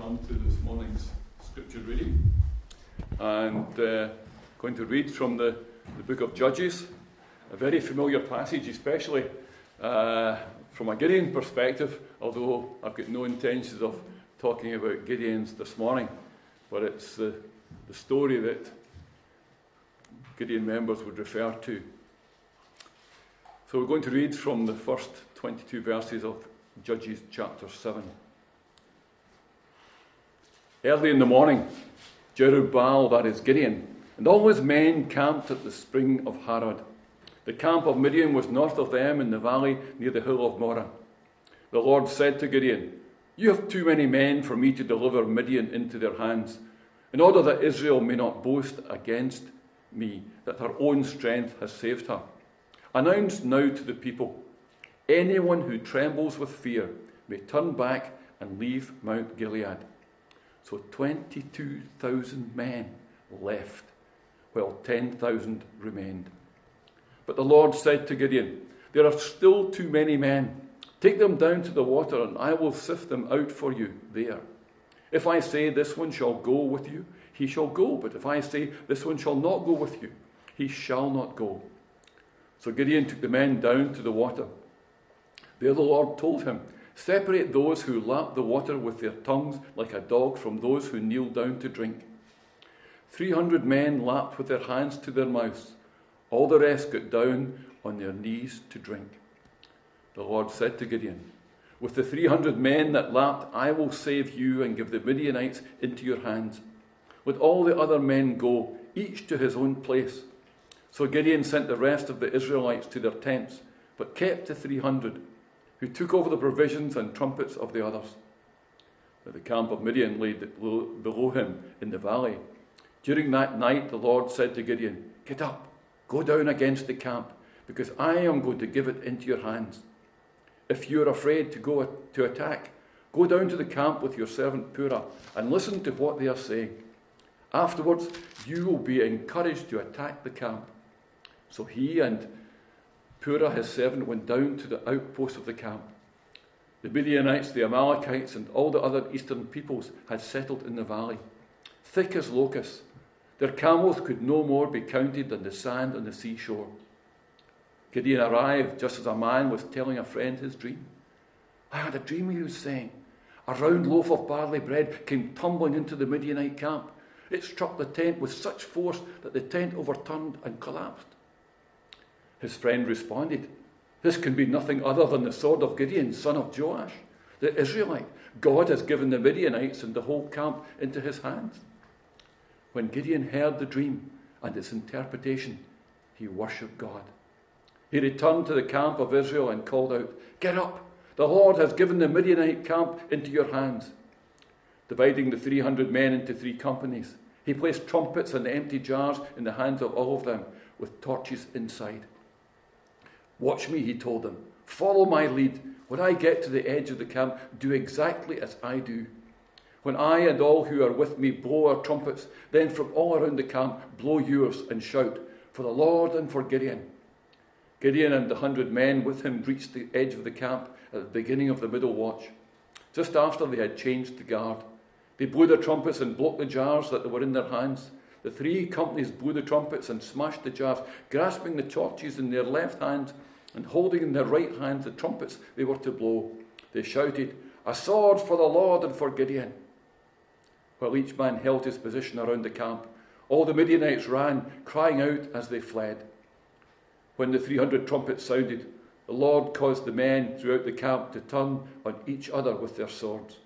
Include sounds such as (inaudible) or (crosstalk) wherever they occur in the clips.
come to this morning's scripture reading. And uh, going to read from the, the book of Judges, a very familiar passage, especially uh, from a Gideon perspective, although I've got no intentions of talking about Gideons this morning. But it's the, the story that Gideon members would refer to. So we're going to read from the first 22 verses of Judges chapter 7. Early in the morning, Jerubbaal, that is Gideon, and all his men camped at the spring of Harod. The camp of Midian was north of them in the valley near the hill of Moreh. The Lord said to Gideon, You have too many men for me to deliver Midian into their hands, in order that Israel may not boast against me that her own strength has saved her. Announce now to the people anyone who trembles with fear may turn back and leave Mount Gilead. So 22,000 men left, while 10,000 remained. But the Lord said to Gideon, There are still too many men. Take them down to the water, and I will sift them out for you there. If I say, This one shall go with you, he shall go. But if I say, This one shall not go with you, he shall not go. So Gideon took the men down to the water. There the Lord told him, Separate those who lap the water with their tongues like a dog from those who kneel down to drink. Three hundred men lapped with their hands to their mouths. All the rest got down on their knees to drink. The Lord said to Gideon, With the three hundred men that lapped, I will save you and give the Midianites into your hands. Let all the other men go, each to his own place. So Gideon sent the rest of the Israelites to their tents, but kept the three hundred who took over the provisions and trumpets of the others. But the camp of Midian lay below him in the valley. During that night, the Lord said to Gideon, Get up, go down against the camp, because I am going to give it into your hands. If you are afraid to go to attack, go down to the camp with your servant Purah and listen to what they are saying. Afterwards, you will be encouraged to attack the camp. So he and Purah, his servant, went down to the outpost of the camp. The Midianites, the Amalekites, and all the other eastern peoples had settled in the valley, thick as locusts. Their camels could no more be counted than the sand on the seashore. Gideon arrived just as a man was telling a friend his dream. I had a dream, he was saying. A round loaf of barley bread came tumbling into the Midianite camp. It struck the tent with such force that the tent overturned and collapsed. His friend responded, This can be nothing other than the sword of Gideon, son of Joash, the Israelite. God has given the Midianites and the whole camp into his hands. When Gideon heard the dream and its interpretation, he worshipped God. He returned to the camp of Israel and called out, Get up! The Lord has given the Midianite camp into your hands. Dividing the 300 men into three companies, he placed trumpets and empty jars in the hands of all of them with torches inside. Watch me, he told them. Follow my lead. When I get to the edge of the camp, do exactly as I do. When I and all who are with me blow our trumpets, then from all around the camp blow yours and shout, For the Lord and for Gideon. Gideon and the hundred men with him reached the edge of the camp at the beginning of the middle watch, just after they had changed the guard. They blew their trumpets and broke the jars that were in their hands. The three companies blew the trumpets and smashed the jars, grasping the torches in their left hands and holding in their right hand the trumpets they were to blow, they shouted, A sword for the Lord and for Gideon. While each man held his position around the camp, all the Midianites ran, crying out as they fled. When the 300 trumpets sounded, the Lord caused the men throughout the camp to turn on each other with their swords.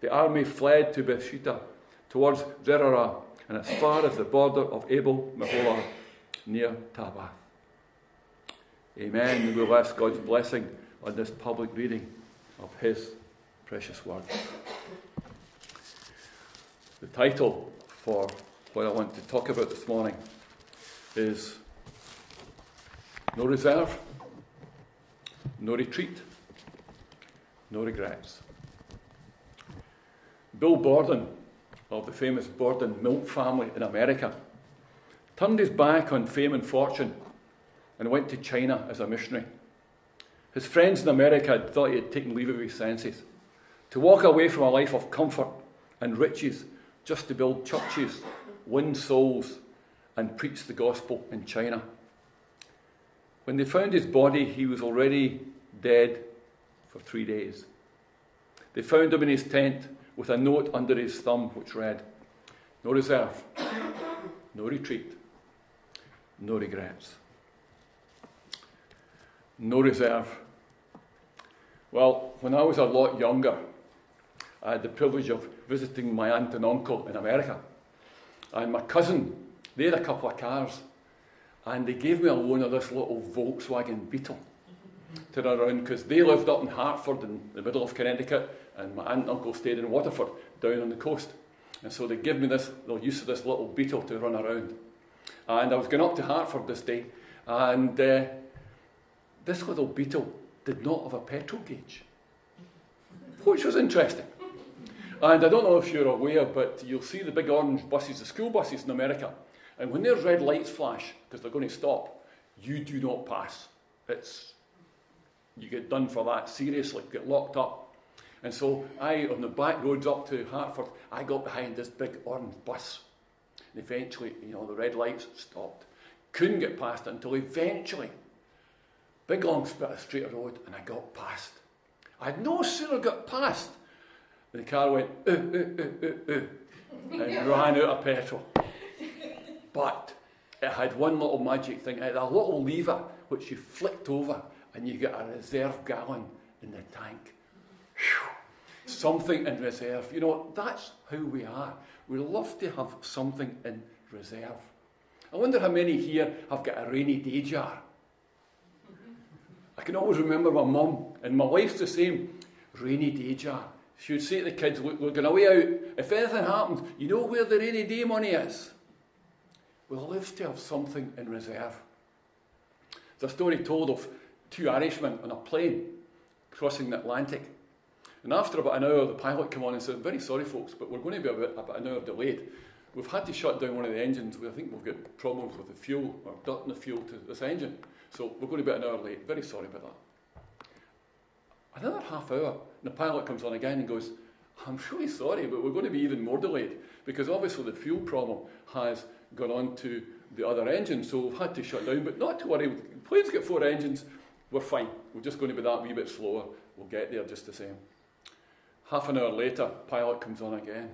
The army fled to Beersheba, towards Zererah, and as far as the border of Abel Meholah, near Tabbath. Amen. And we'll ask God's blessing on this public reading of His precious word. The title for what I want to talk about this morning is No Reserve, No Retreat, No Regrets. Bill Borden, of the famous Borden milk family in America, turned his back on fame and fortune and went to China as a missionary. His friends in America had thought he had taken leave of his senses. To walk away from a life of comfort and riches just to build churches, win souls, and preach the gospel in China. When they found his body, he was already dead for three days. They found him in his tent with a note under his thumb which read, No reserve, no retreat, no regrets. No reserve. Well, when I was a lot younger, I had the privilege of visiting my aunt and uncle in America. And my cousin, they had a couple of cars, and they gave me a loan of this little Volkswagen Beetle to run around because they lived up in Hartford in the middle of Connecticut, and my aunt and uncle stayed in Waterford down on the coast. And so they gave me this the use of this little Beetle to run around. And I was going up to Hartford this day, and uh, this little Beetle did not have a petrol gauge, which was interesting. And I don't know if you're aware, but you'll see the big orange buses, the school buses in America. And when their red lights flash, because they're going to stop, you do not pass. It's you get done for that seriously, get locked up. And so I, on the back roads up to Hartford, I got behind this big orange bus. And eventually, you know, the red lights stopped. Couldn't get past it until eventually, big long spit of straight road, and I got past. I had no sooner got past than the car went, uh, uh, uh, uh, uh, and (laughs) ran out of petrol. But it had one little magic thing. It had a little lever which you flicked over and you get a reserve gallon in the tank. Whew. Something in reserve. You know, that's how we are. We love to have something in reserve. I wonder how many here have got a rainy day jar. I can always remember my mum, and my wife's the same rainy day jar. She would say to the kids, look, we're going away out. If anything happens, you know where the rainy day money is. We live to have something in reserve. There's a story told of two Irishmen on a plane crossing the Atlantic. And after about an hour, the pilot came on and said, Very sorry, folks, but we're going to be about, about an hour delayed. We've had to shut down one of the engines. I think we've got problems with the fuel or dirt in the fuel to this engine. So we're going to be an hour late. Very sorry about that. Another half hour, and the pilot comes on again and goes, I'm really sorry, but we're going to be even more delayed because obviously the fuel problem has gone on to the other engine, so we've had to shut down. But not to worry, the planes get four engines, we're fine. We're just going to be that wee bit slower. We'll get there just the same. Half an hour later, pilot comes on again.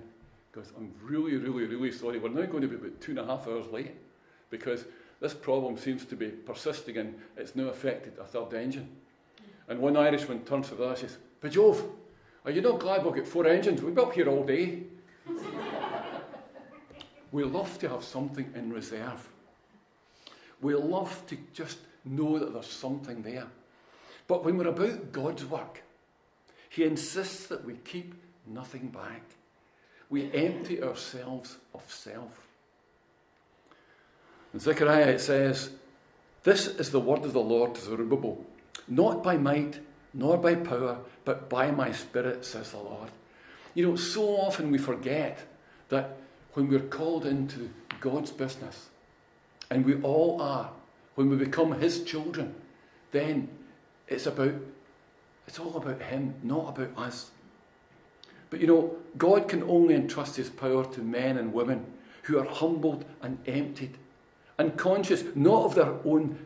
Goes, I'm really, really, really sorry. We're now going to be about two and a half hours late because this problem seems to be persisting and it's now affected a third engine. And one Irishman turns to the other and says, But Jove, are you not glad we've got four engines? We'll be up here all day. (laughs) we love to have something in reserve. We love to just know that there's something there. But when we're about God's work, He insists that we keep nothing back. We empty ourselves of self. In Zechariah it says, This is the word of the Lord to Zerubbabel not by might, nor by power, but by my Spirit, says the Lord. You know, so often we forget that when we're called into God's business, and we all are, when we become His children, then it's about, it's all about Him, not about us. But you know, God can only entrust His power to men and women who are humbled and emptied and conscious not of their own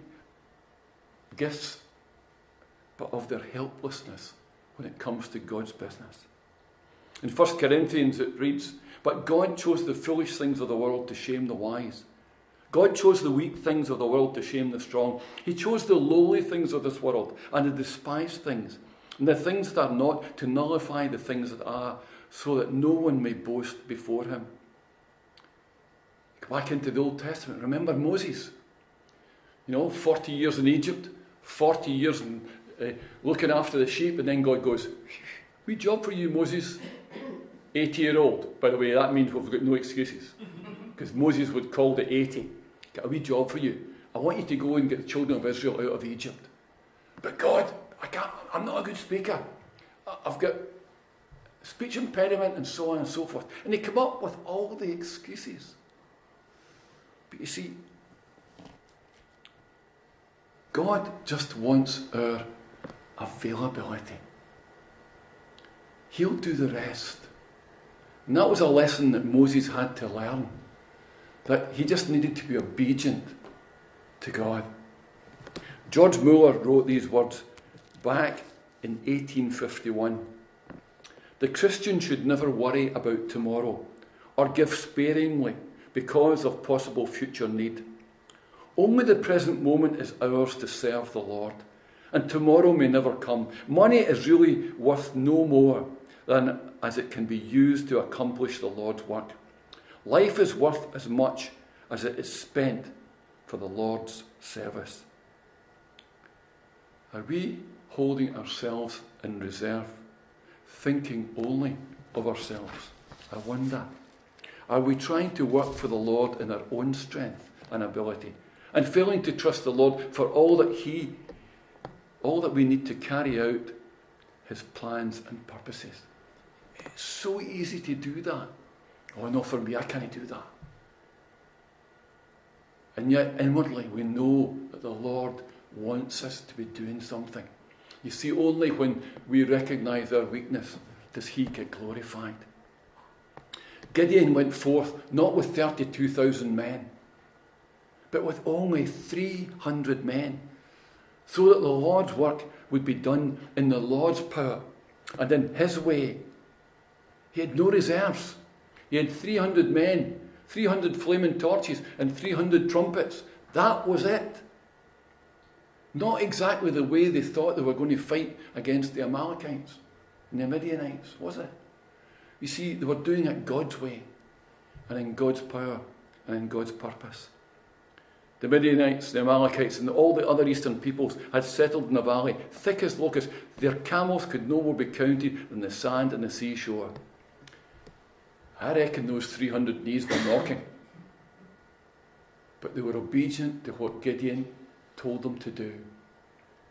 gifts but of their helplessness when it comes to God's business. In 1 Corinthians it reads, But God chose the foolish things of the world to shame the wise. God chose the weak things of the world to shame the strong. He chose the lowly things of this world and the despised things, and the things that are not, to nullify the things that are, so that no one may boast before him. Go back into the Old Testament. Remember Moses. You know, 40 years in Egypt, 40 years in uh, looking after the sheep, and then God goes, "We job for you, Moses." 80 year old, by the way, that means we've got no excuses. (laughs) Because Moses would call the 80. Got a wee job for you. I want you to go and get the children of Israel out of Egypt. But God, I can't, I'm not a good speaker. I've got speech impediment and so on and so forth. And they come up with all the excuses. But you see, God just wants our availability. He'll do the rest. And that was a lesson that Moses had to learn. That he just needed to be obedient to God. George Muller wrote these words back in 1851. The Christian should never worry about tomorrow or give sparingly because of possible future need. Only the present moment is ours to serve the Lord, and tomorrow may never come. Money is really worth no more than as it can be used to accomplish the Lord's work. Life is worth as much as it is spent for the Lord's service. Are we holding ourselves in reserve, thinking only of ourselves? I wonder. Are we trying to work for the Lord in our own strength and ability and failing to trust the Lord for all that He, all that we need to carry out His plans and purposes? It's so easy to do that. Oh no, for me, I can't do that. And yet, inwardly, we know that the Lord wants us to be doing something. You see, only when we recognize our weakness does He get glorified. Gideon went forth not with 32,000 men, but with only 300 men, so that the Lord's work would be done in the Lord's power and in His way. He had no reserves. He had 300 men, 300 flaming torches, and 300 trumpets. That was it. Not exactly the way they thought they were going to fight against the Amalekites and the Midianites, was it? You see, they were doing it God's way and in God's power and in God's purpose. The Midianites, the Amalekites, and all the other eastern peoples had settled in the valley, thick as locusts. Their camels could no more be counted than the sand in the seashore. I reckon those 300 knees were knocking. But they were obedient to what Gideon told them to do.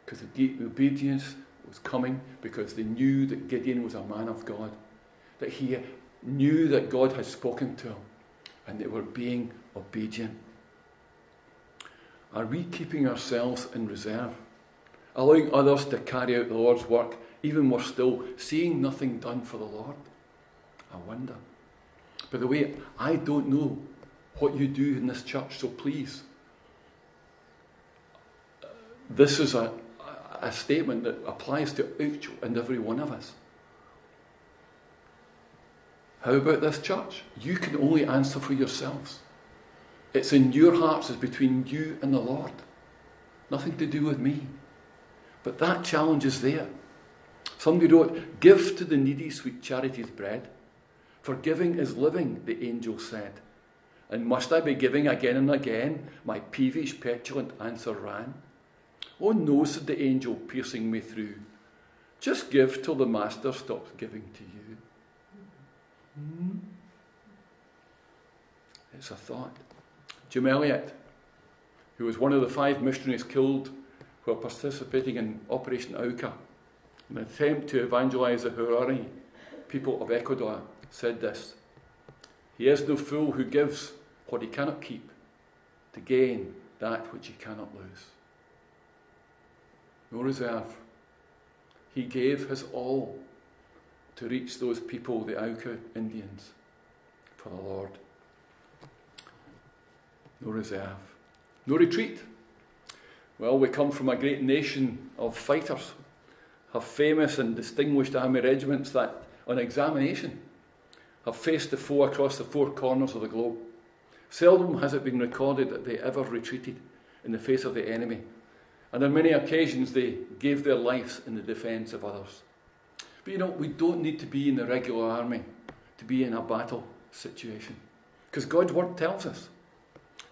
Because the obedience was coming because they knew that Gideon was a man of God that he knew that God had spoken to him and they were being obedient. Are we keeping ourselves in reserve? Allowing others to carry out the Lord's work, even we're still seeing nothing done for the Lord? I wonder. By the way, I don't know what you do in this church, so please. This is a, a statement that applies to each and every one of us. How about this church? You can only answer for yourselves. It's in your hearts, it's between you and the Lord. Nothing to do with me. But that challenge is there. Somebody wrote, Give to the needy sweet charity's bread. For giving is living, the angel said. And must I be giving again and again? My peevish, petulant answer ran. Oh no, said the angel, piercing me through. Just give till the master stops giving to you. Hmm? It's a thought. Jim Elliot, who was one of the five missionaries killed while participating in Operation Auca, an attempt to evangelize the Huaorani people of Ecuador, said this He is no fool who gives what he cannot keep to gain that which he cannot lose. No reserve. He gave his all to reach those people, the Auca Indians, for the Lord. No reserve. No retreat. Well, we come from a great nation of fighters, have famous and distinguished army regiments that, on examination, have faced the foe across the four corners of the globe. Seldom has it been recorded that they ever retreated in the face of the enemy, and on many occasions they gave their lives in the defence of others. But you know, we don't need to be in the regular army to be in a battle situation. Because God's word tells us.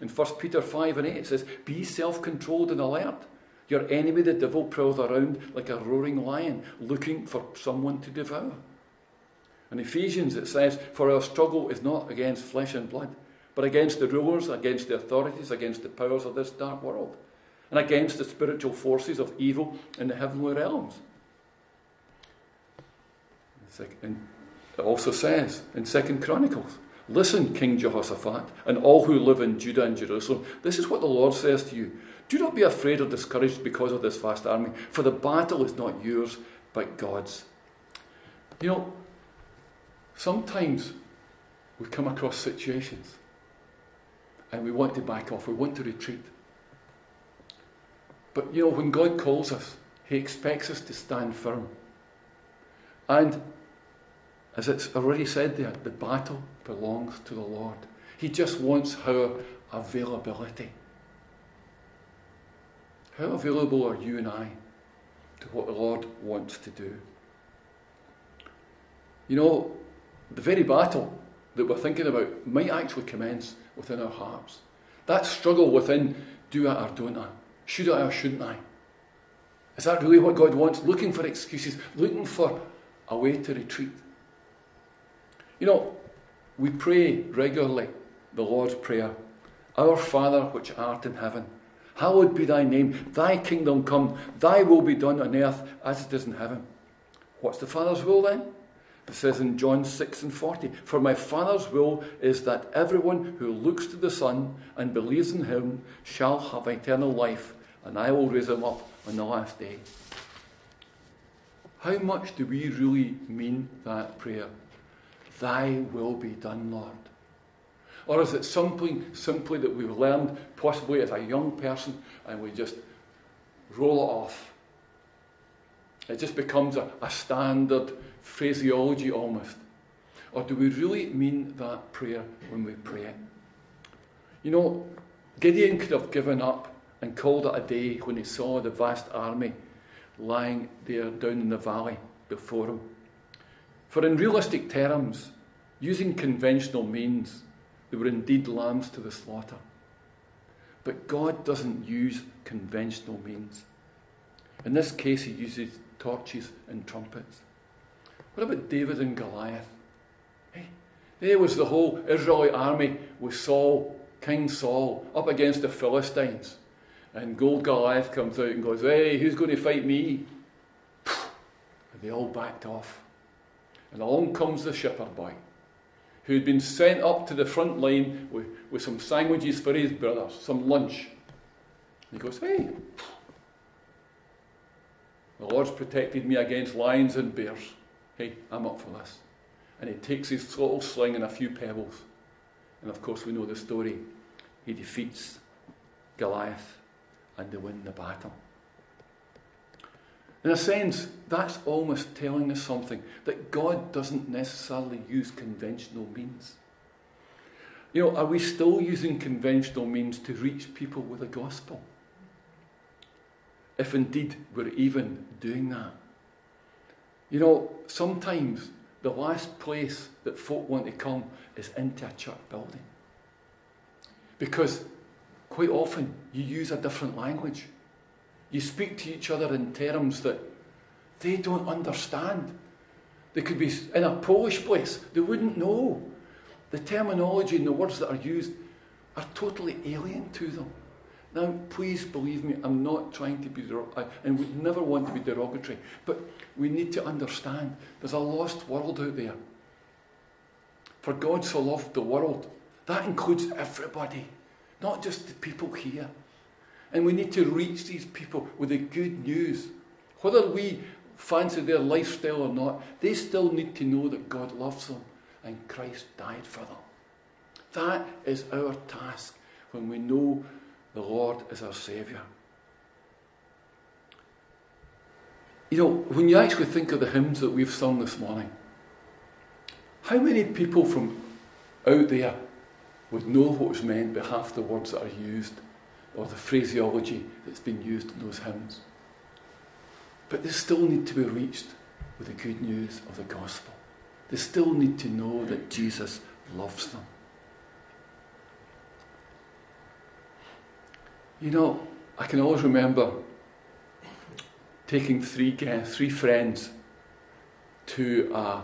In 1 Peter 5 and 8, it says, Be self controlled and alert. Your enemy, the devil, prowls around like a roaring lion, looking for someone to devour. In Ephesians, it says, For our struggle is not against flesh and blood, but against the rulers, against the authorities, against the powers of this dark world, and against the spiritual forces of evil in the heavenly realms. And it also says in Second Chronicles, Listen, King Jehoshaphat, and all who live in Judah and Jerusalem, this is what the Lord says to you. Do not be afraid or discouraged because of this vast army, for the battle is not yours, but God's. You know, sometimes we come across situations and we want to back off, we want to retreat. But you know, when God calls us, He expects us to stand firm. And as it's already said there, the battle belongs to the Lord. He just wants our availability. How available are you and I to what the Lord wants to do? You know, the very battle that we're thinking about might actually commence within our hearts. That struggle within, do I or don't I? Should I or shouldn't I? Is that really what God wants? Looking for excuses, looking for a way to retreat. You know, we pray regularly the Lord's Prayer Our Father which art in heaven, hallowed be thy name, thy kingdom come, thy will be done on earth as it is in heaven. What's the Father's will then? It says in John 6 and 40 For my Father's will is that everyone who looks to the Son and believes in him shall have eternal life, and I will raise him up on the last day. How much do we really mean that prayer? Thy will be done, Lord. Or is it something simply that we've learned, possibly as a young person, and we just roll it off? It just becomes a, a standard phraseology almost. Or do we really mean that prayer when we pray it? You know, Gideon could have given up and called it a day when he saw the vast army lying there down in the valley before him. For in realistic terms, using conventional means, they were indeed lambs to the slaughter. But God doesn't use conventional means. In this case, he uses torches and trumpets. What about David and Goliath? Hey, there was the whole Israelite army with Saul, King Saul, up against the Philistines. And Gold Goliath comes out and goes, Hey, who's going to fight me? And they all backed off. And along comes the shepherd boy, who had been sent up to the front line with, with some sandwiches for his brothers, some lunch. And he goes, Hey, the Lord's protected me against lions and bears. Hey, I'm up for this. And he takes his little sling and a few pebbles. And of course, we know the story. He defeats Goliath and they win the battle. In a sense, that's almost telling us something that God doesn't necessarily use conventional means. You know, are we still using conventional means to reach people with the gospel? If indeed we're even doing that. You know, sometimes the last place that folk want to come is into a church building. Because quite often you use a different language. You speak to each other in terms that they don't understand. They could be in a Polish place, they wouldn't know. The terminology and the words that are used are totally alien to them. Now, please believe me, I'm not trying to be, and would never want to be derogatory, but we need to understand there's a lost world out there. For God so loved the world, that includes everybody not just the people here. And we need to reach these people with the good news. Whether we fancy their lifestyle or not, they still need to know that God loves them and Christ died for them. That is our task when we know the Lord is our Saviour. You know, when you actually think of the hymns that we've sung this morning, how many people from out there would know what was meant by half the words that are used or the phraseology that's been used in those hymns. But they still need to be reached with the good news of the gospel. They still need to know that Jesus loves them. You know, I can always remember taking three guests, three friends to a,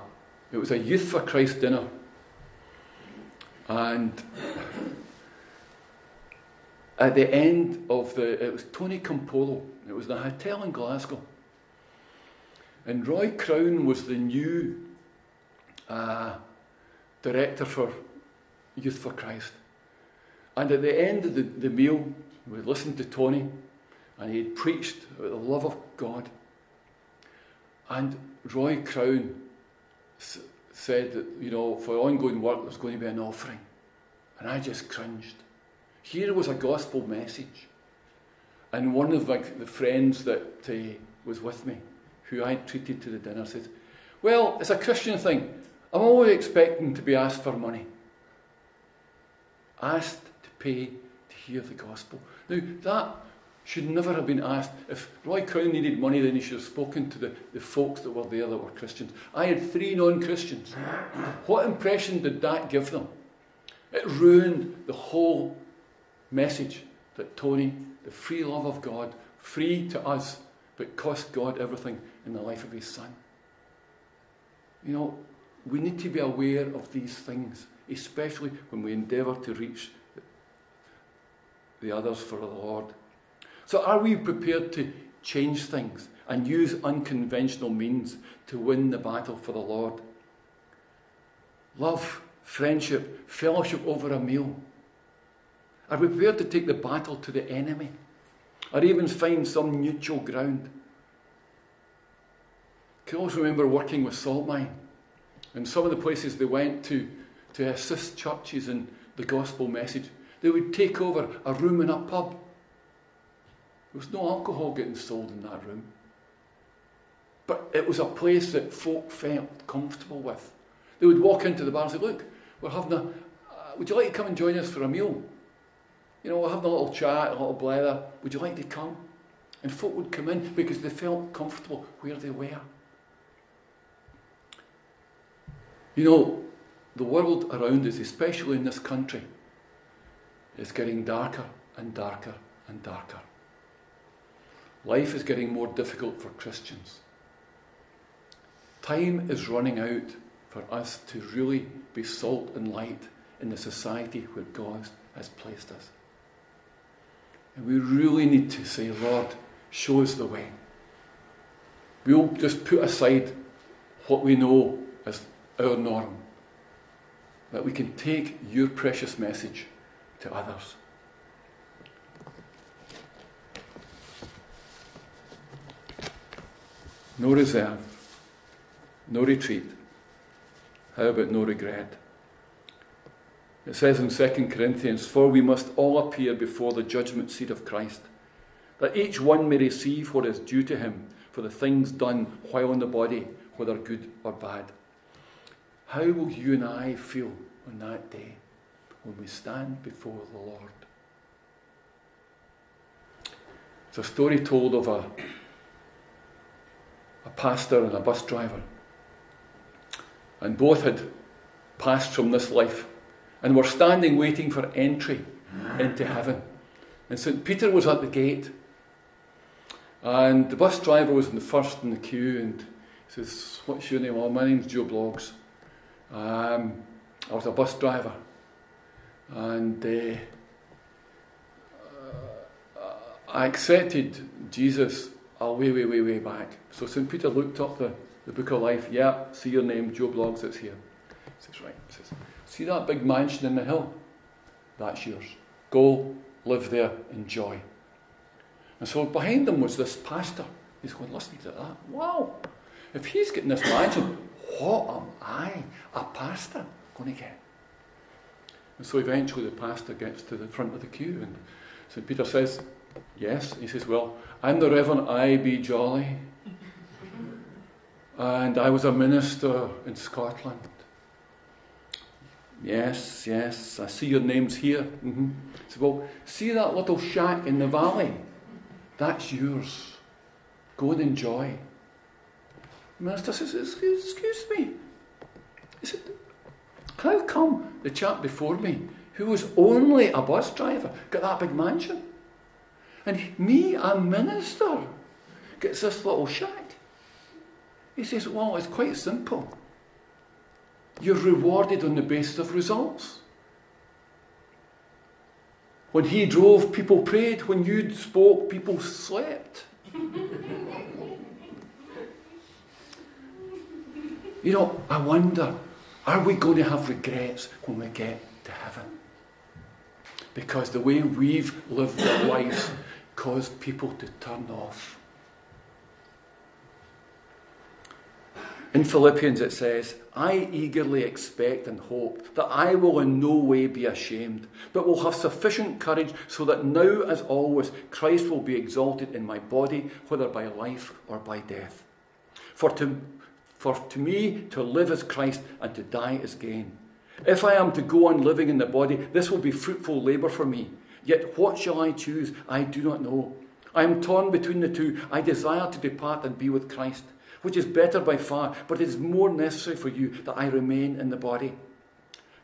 it was a Youth for Christ dinner and at the end of the, it was Tony Campolo, it was the hotel in Glasgow. And Roy Crown was the new uh, director for Youth for Christ. And at the end of the, the meal, we listened to Tony, and he preached about the love of God. And Roy Crown said that, you know, for ongoing work there's going to be an offering. And I just cringed. Here was a gospel message. And one of the friends that uh, was with me, who I treated to the dinner, said, Well, it's a Christian thing. I'm always expecting to be asked for money. Asked to pay to hear the gospel. Now, that should never have been asked. If Roy Crown needed money, then he should have spoken to the, the folks that were there that were Christians. I had three non Christians. What impression did that give them? It ruined the whole message that Tony, the free love of God, free to us, but cost God everything in the life of his son. You know, we need to be aware of these things, especially when we endeavour to reach the others for the Lord. So, are we prepared to change things and use unconventional means to win the battle for the Lord? Love, friendship, fellowship over a meal. Are we prepared to take the battle to the enemy? Or even find some neutral ground? I can also remember working with Saltmine and some of the places they went to to assist churches in the gospel message. They would take over a room in a pub. There was no alcohol getting sold in that room. But it was a place that folk felt comfortable with. They would walk into the bar and say, Look, we're having a. Uh, would you like to come and join us for a meal? You know, we're having a little chat, a little blather. Would you like to come? And folk would come in because they felt comfortable where they were. You know, the world around us, especially in this country, is getting darker and darker and darker. Life is getting more difficult for Christians. Time is running out for us to really be salt and light in the society where God has placed us. And we really need to say, Lord, show us the way. We'll just put aside what we know as our norm. That we can take your precious message to others. No reserve, no retreat. How about no regret? It says in 2 Corinthians, For we must all appear before the judgment seat of Christ, that each one may receive what is due to him for the things done while in the body, whether good or bad. How will you and I feel on that day when we stand before the Lord? It's a story told of a, a pastor and a bus driver. And both had passed from this life and were standing waiting for entry into heaven. And St. Peter was at the gate. And the bus driver was in the first in the queue and he says, What's your name? Oh, my name's Joe Bloggs. Um, I was a bus driver, and uh, uh, I accepted Jesus a way, way, way, way back. So St. Peter looked up the, the book of life. Yeah, see your name, Joe Bloggs, it's here. He says, right. He says, see that big mansion in the hill? That's yours. Go, live there, enjoy. And so behind them was this pastor. He's going, listen to that. Wow. If he's getting this mansion, what am I, a pastor, going to get? And so eventually the pastor gets to the front of the queue, and St. Peter says, Yes. He says, Well, I'm the Reverend I.B. Jolly, and I was a minister in Scotland. Yes, yes, I see your name's here. Mm-hmm. Well, see that little shack in the valley? That's yours. Go and enjoy. Minister says, excuse, excuse me. He said, how come the chap before me, who was only a bus driver, got that big mansion? And me, a minister, gets this little shack. He says, well, it's quite simple. You're rewarded on the basis of results. When he drove, people prayed. When you spoke, people slept. (laughs) You know, I wonder, are we going to have regrets when we get to heaven? Because the way we've lived our lives caused people to turn off. In Philippians it says, I eagerly expect and hope that I will in no way be ashamed, but will have sufficient courage so that now, as always, Christ will be exalted in my body, whether by life or by death. For to, for to me, to live is Christ and to die is gain. If I am to go on living in the body, this will be fruitful labour for me. Yet what shall I choose? I do not know. I am torn between the two. I desire to depart and be with Christ which is better by far, but it is more necessary for you that I remain in the body.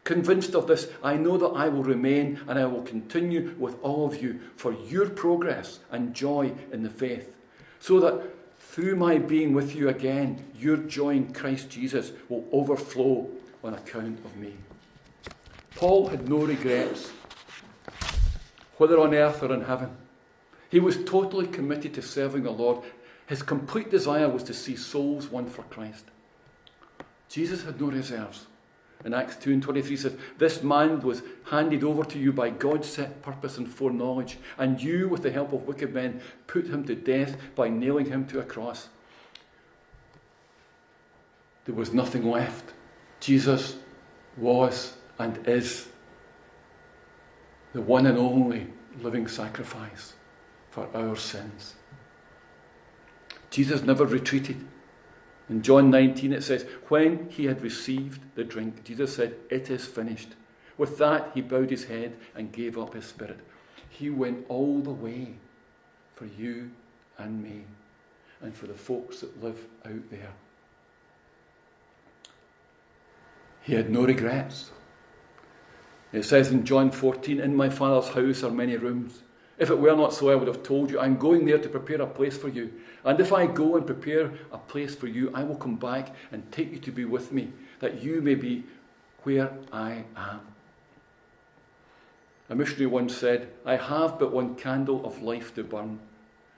Convinced of this, I know that I will remain and I will continue with all of you for your progress and joy in the faith, so that through my being with you again, your joy in Christ Jesus will overflow on account of me. Paul had no regrets, whether on earth or in heaven. He was totally committed to serving the Lord his complete desire was to see souls won for Christ. Jesus had no reserves. In Acts 2 and 23 says, This man was handed over to you by God's set purpose and foreknowledge, and you, with the help of wicked men, put him to death by nailing him to a cross. There was nothing left. Jesus was and is the one and only living sacrifice for our sins. Jesus never retreated. In John 19, it says, When he had received the drink, Jesus said, It is finished. With that, he bowed his head and gave up his spirit. He went all the way for you and me and for the folks that live out there. He had no regrets. It says in John 14, In my Father's house are many rooms. If it were not so, I would have told you, I'm going there to prepare a place for you. And if I go and prepare a place for you, I will come back and take you to be with me, that you may be where I am. A missionary once said, I have but one candle of life to burn,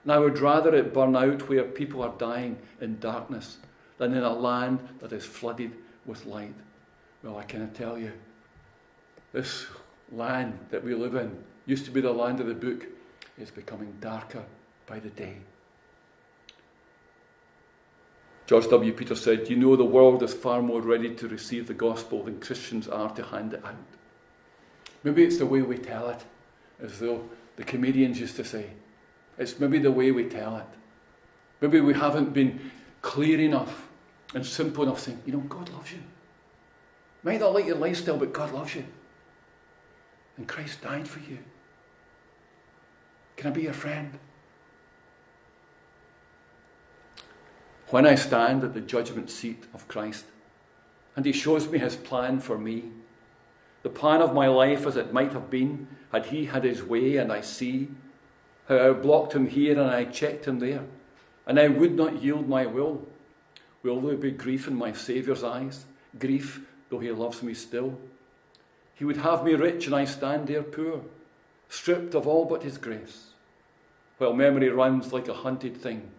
and I would rather it burn out where people are dying in darkness than in a land that is flooded with light. Well, I cannot tell you, this land that we live in used to be the land of the book is becoming darker by the day. George W. Peter said, You know, the world is far more ready to receive the gospel than Christians are to hand it out. Maybe it's the way we tell it, as though the comedians used to say. It's maybe the way we tell it. Maybe we haven't been clear enough and simple enough saying, You know, God loves you. Might not like your lifestyle, but God loves you. And Christ died for you. Can I be your friend? When I stand at the judgment seat of Christ and He shows me His plan for me, the plan of my life as it might have been had He had His way, and I see how I blocked Him here and I checked Him there, and I would not yield my will, will there be grief in my Saviour's eyes? Grief, though He loves me still. He would have me rich, and I stand there poor, stripped of all but His grace, while memory runs like a hunted thing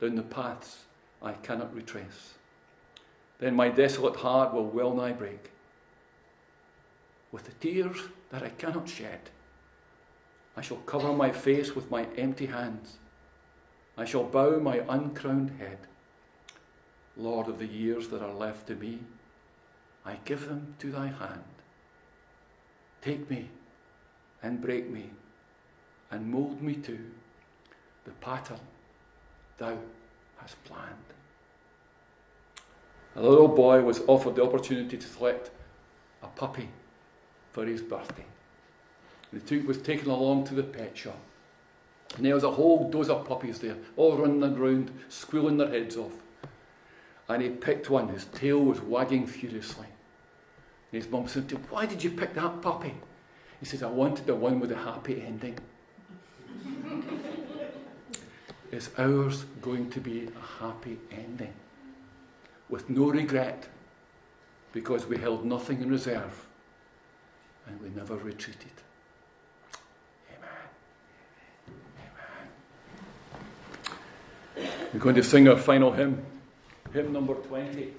down the paths I cannot retrace. Then my desolate heart will well nigh break. With the tears that I cannot shed, I shall cover my face with my empty hands. I shall bow my uncrowned head. Lord of the years that are left to me, I give them to thy hand. Take me and break me and mould me to the pattern thou hast planned. A little boy was offered the opportunity to select a puppy for his birthday. The He was taken along to the pet shop. And there was a whole dozen of puppies there, all running around, squealing their heads off. And he picked one, his tail was wagging furiously. And his mum said to him, Why did you pick that puppy? He says, I wanted the one with a happy ending. Is ours going to be a happy ending? With no regret, because we held nothing in reserve and we never retreated. Amen. Amen. We're going to sing our final hymn, hymn number 20.